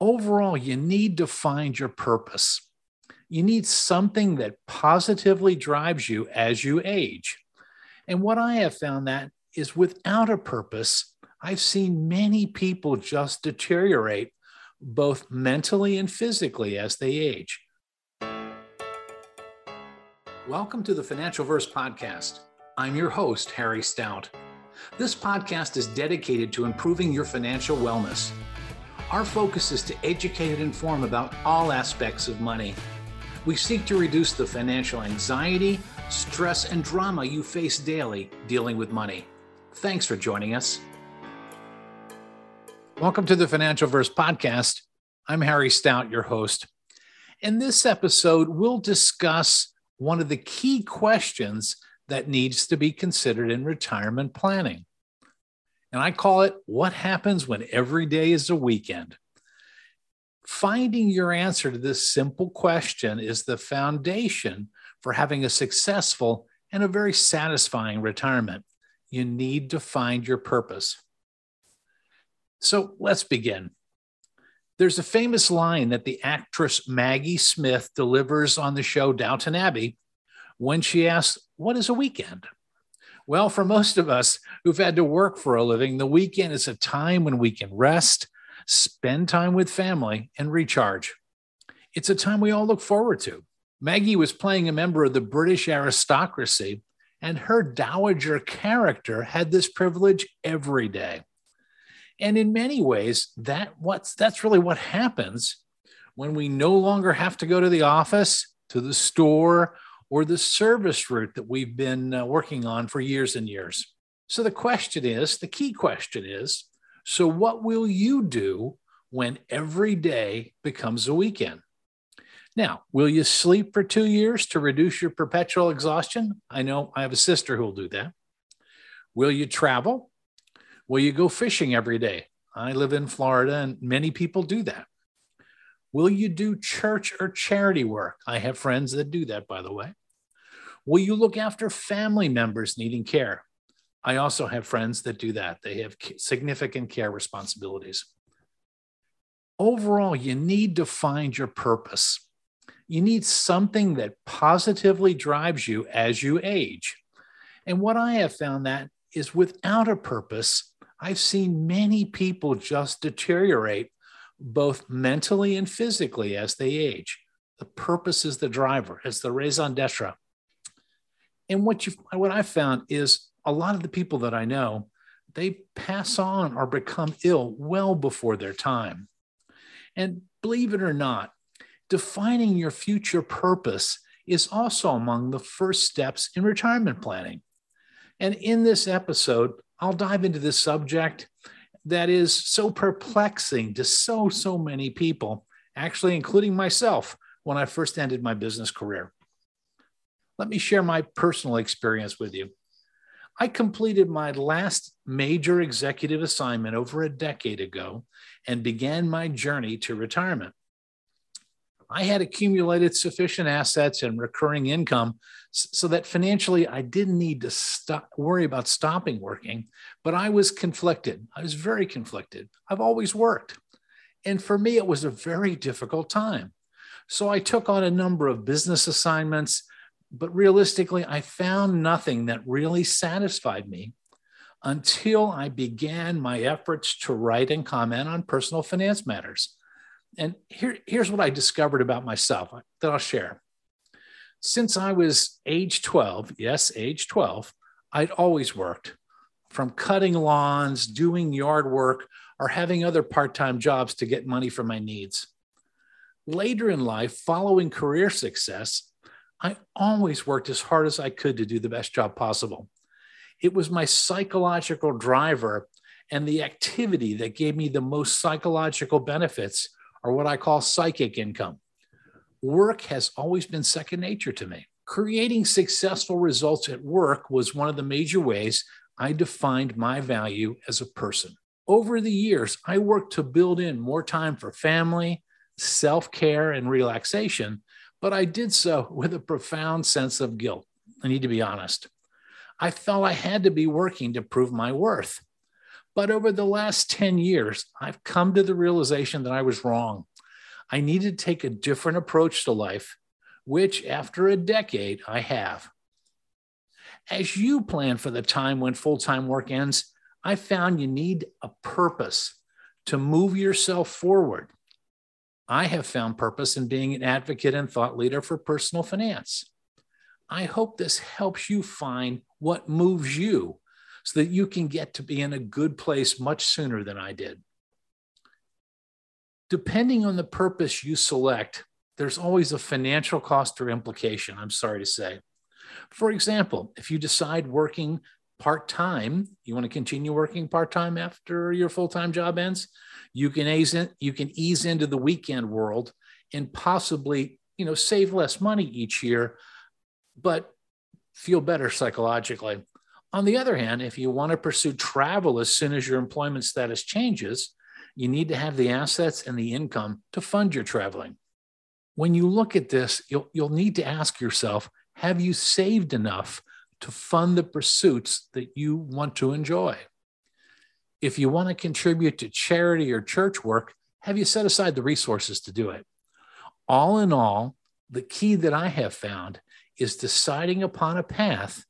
overall, you need to find your purpose. You need something that positively drives you as you age. And what I have found that is without a purpose, I've seen many people just deteriorate both mentally and physically as they age. Welcome to the Financial Verse podcast. I'm your host, Harry Stout. This podcast is dedicated to improving your financial wellness our focus is to educate and inform about all aspects of money. We seek to reduce the financial anxiety, stress, and drama you face daily dealing with money. Thanks for joining us. Welcome to the Financial Verse Podcast. I'm Harry Stout, your host. In this episode, we'll discuss one of the key questions that needs to be considered in retirement planning. And I call it What Happens When Every Day is a Weekend? Finding your answer to this simple question is the foundation for having a successful and a very satisfying retirement. You need to find your purpose. So let's begin. There's a famous line that the actress Maggie Smith delivers on the show Downton Abbey when she asks, What is a weekend? Well, for most of us who've had to work for a living, the weekend is a time when we can rest, spend time with family, and recharge. It's a time we all look forward to. Maggie was playing a member of the British aristocracy, and her dowager character had this privilege every day. And in many ways, that what's that's really what happens when we no longer have to go to the office, to the store, or the service route that we've been uh, working on for years and years. So the question is the key question is so, what will you do when every day becomes a weekend? Now, will you sleep for two years to reduce your perpetual exhaustion? I know I have a sister who will do that. Will you travel? Will you go fishing every day? I live in Florida and many people do that. Will you do church or charity work? I have friends that do that, by the way. Will you look after family members needing care? I also have friends that do that. They have significant care responsibilities. Overall, you need to find your purpose. You need something that positively drives you as you age. And what I have found that is without a purpose, I've seen many people just deteriorate both mentally and physically as they age. The purpose is the driver, it's the raison d'etre. And what you what I found is a lot of the people that I know, they pass on or become ill well before their time. And believe it or not, defining your future purpose is also among the first steps in retirement planning. And in this episode, I'll dive into this subject that is so perplexing to so, so many people, actually, including myself when I first ended my business career. Let me share my personal experience with you. I completed my last major executive assignment over a decade ago and began my journey to retirement. I had accumulated sufficient assets and recurring income so that financially I didn't need to stop, worry about stopping working, but I was conflicted. I was very conflicted. I've always worked. And for me, it was a very difficult time. So I took on a number of business assignments but realistically, I found nothing that really satisfied me until I began my efforts to write and comment on personal finance matters. And here, here's what I discovered about myself that I'll share. Since I was age 12, yes, age 12, I'd always worked from cutting lawns, doing yard work, or having other part time jobs to get money for my needs. Later in life, following career success, I always worked as hard as I could to do the best job possible. It was my psychological driver and the activity that gave me the most psychological benefits, or what I call psychic income. Work has always been second nature to me. Creating successful results at work was one of the major ways I defined my value as a person. Over the years, I worked to build in more time for family, self care, and relaxation but I did so with a profound sense of guilt. I need to be honest. I felt I had to be working to prove my worth. But over the last 10 years, I've come to the realization that I was wrong. I needed to take a different approach to life, which after a decade, I have. As you plan for the time when full time work ends, I found you need a purpose to move yourself forward. I have found purpose in being an advocate and thought leader for personal finance. I hope this helps you find what moves you so that you can get to be in a good place much sooner than I did. Depending on the purpose you select, there's always a financial cost or implication, I'm sorry to say. For example, if you decide working part time, you want to continue working part time after your full time job ends, you can ease in, you can ease into the weekend world and possibly you know save less money each year, but feel better psychologically. On the other hand, if you want to pursue travel as soon as your employment status changes, you need to have the assets and the income to fund your traveling. When you look at this, you'll, you'll need to ask yourself have you saved enough to fund the pursuits that you want to enjoy? If you want to contribute to charity or church work, have you set aside the resources to do it? All in all, the key that I have found is deciding upon a path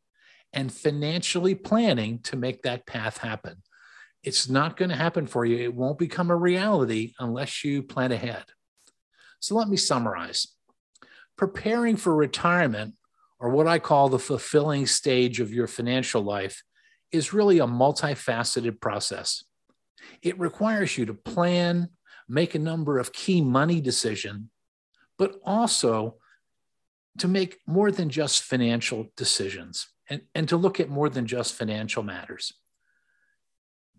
and financially planning to make that path happen. It's not going to happen for you. It won't become a reality unless you plan ahead. So let me summarize. Preparing for retirement, or what I call the fulfilling stage of your financial life, is really a multifaceted process. It requires you to plan, make a number of key money decisions, but also to make more than just financial decisions and, and to look at more than just financial matters.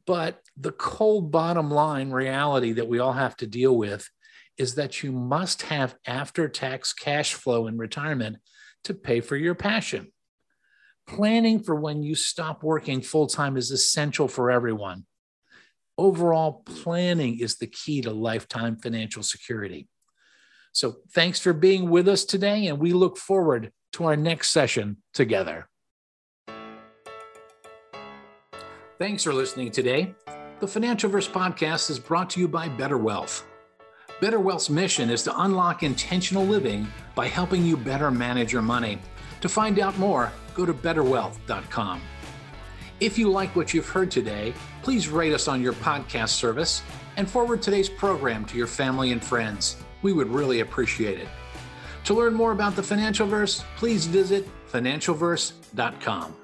But the cold bottom line reality that we all have to deal with is that you must have after tax cash flow in retirement to pay for your passion. Planning for when you stop working full time is essential for everyone. Overall, planning is the key to lifetime financial security. So, thanks for being with us today, and we look forward to our next session together. Thanks for listening today. The Financialverse podcast is brought to you by Better Wealth. Better Wealth's mission is to unlock intentional living by helping you better manage your money. To find out more, go to betterwealth.com. If you like what you've heard today, please rate us on your podcast service and forward today's program to your family and friends. We would really appreciate it. To learn more about the Financial Verse, please visit financialverse.com.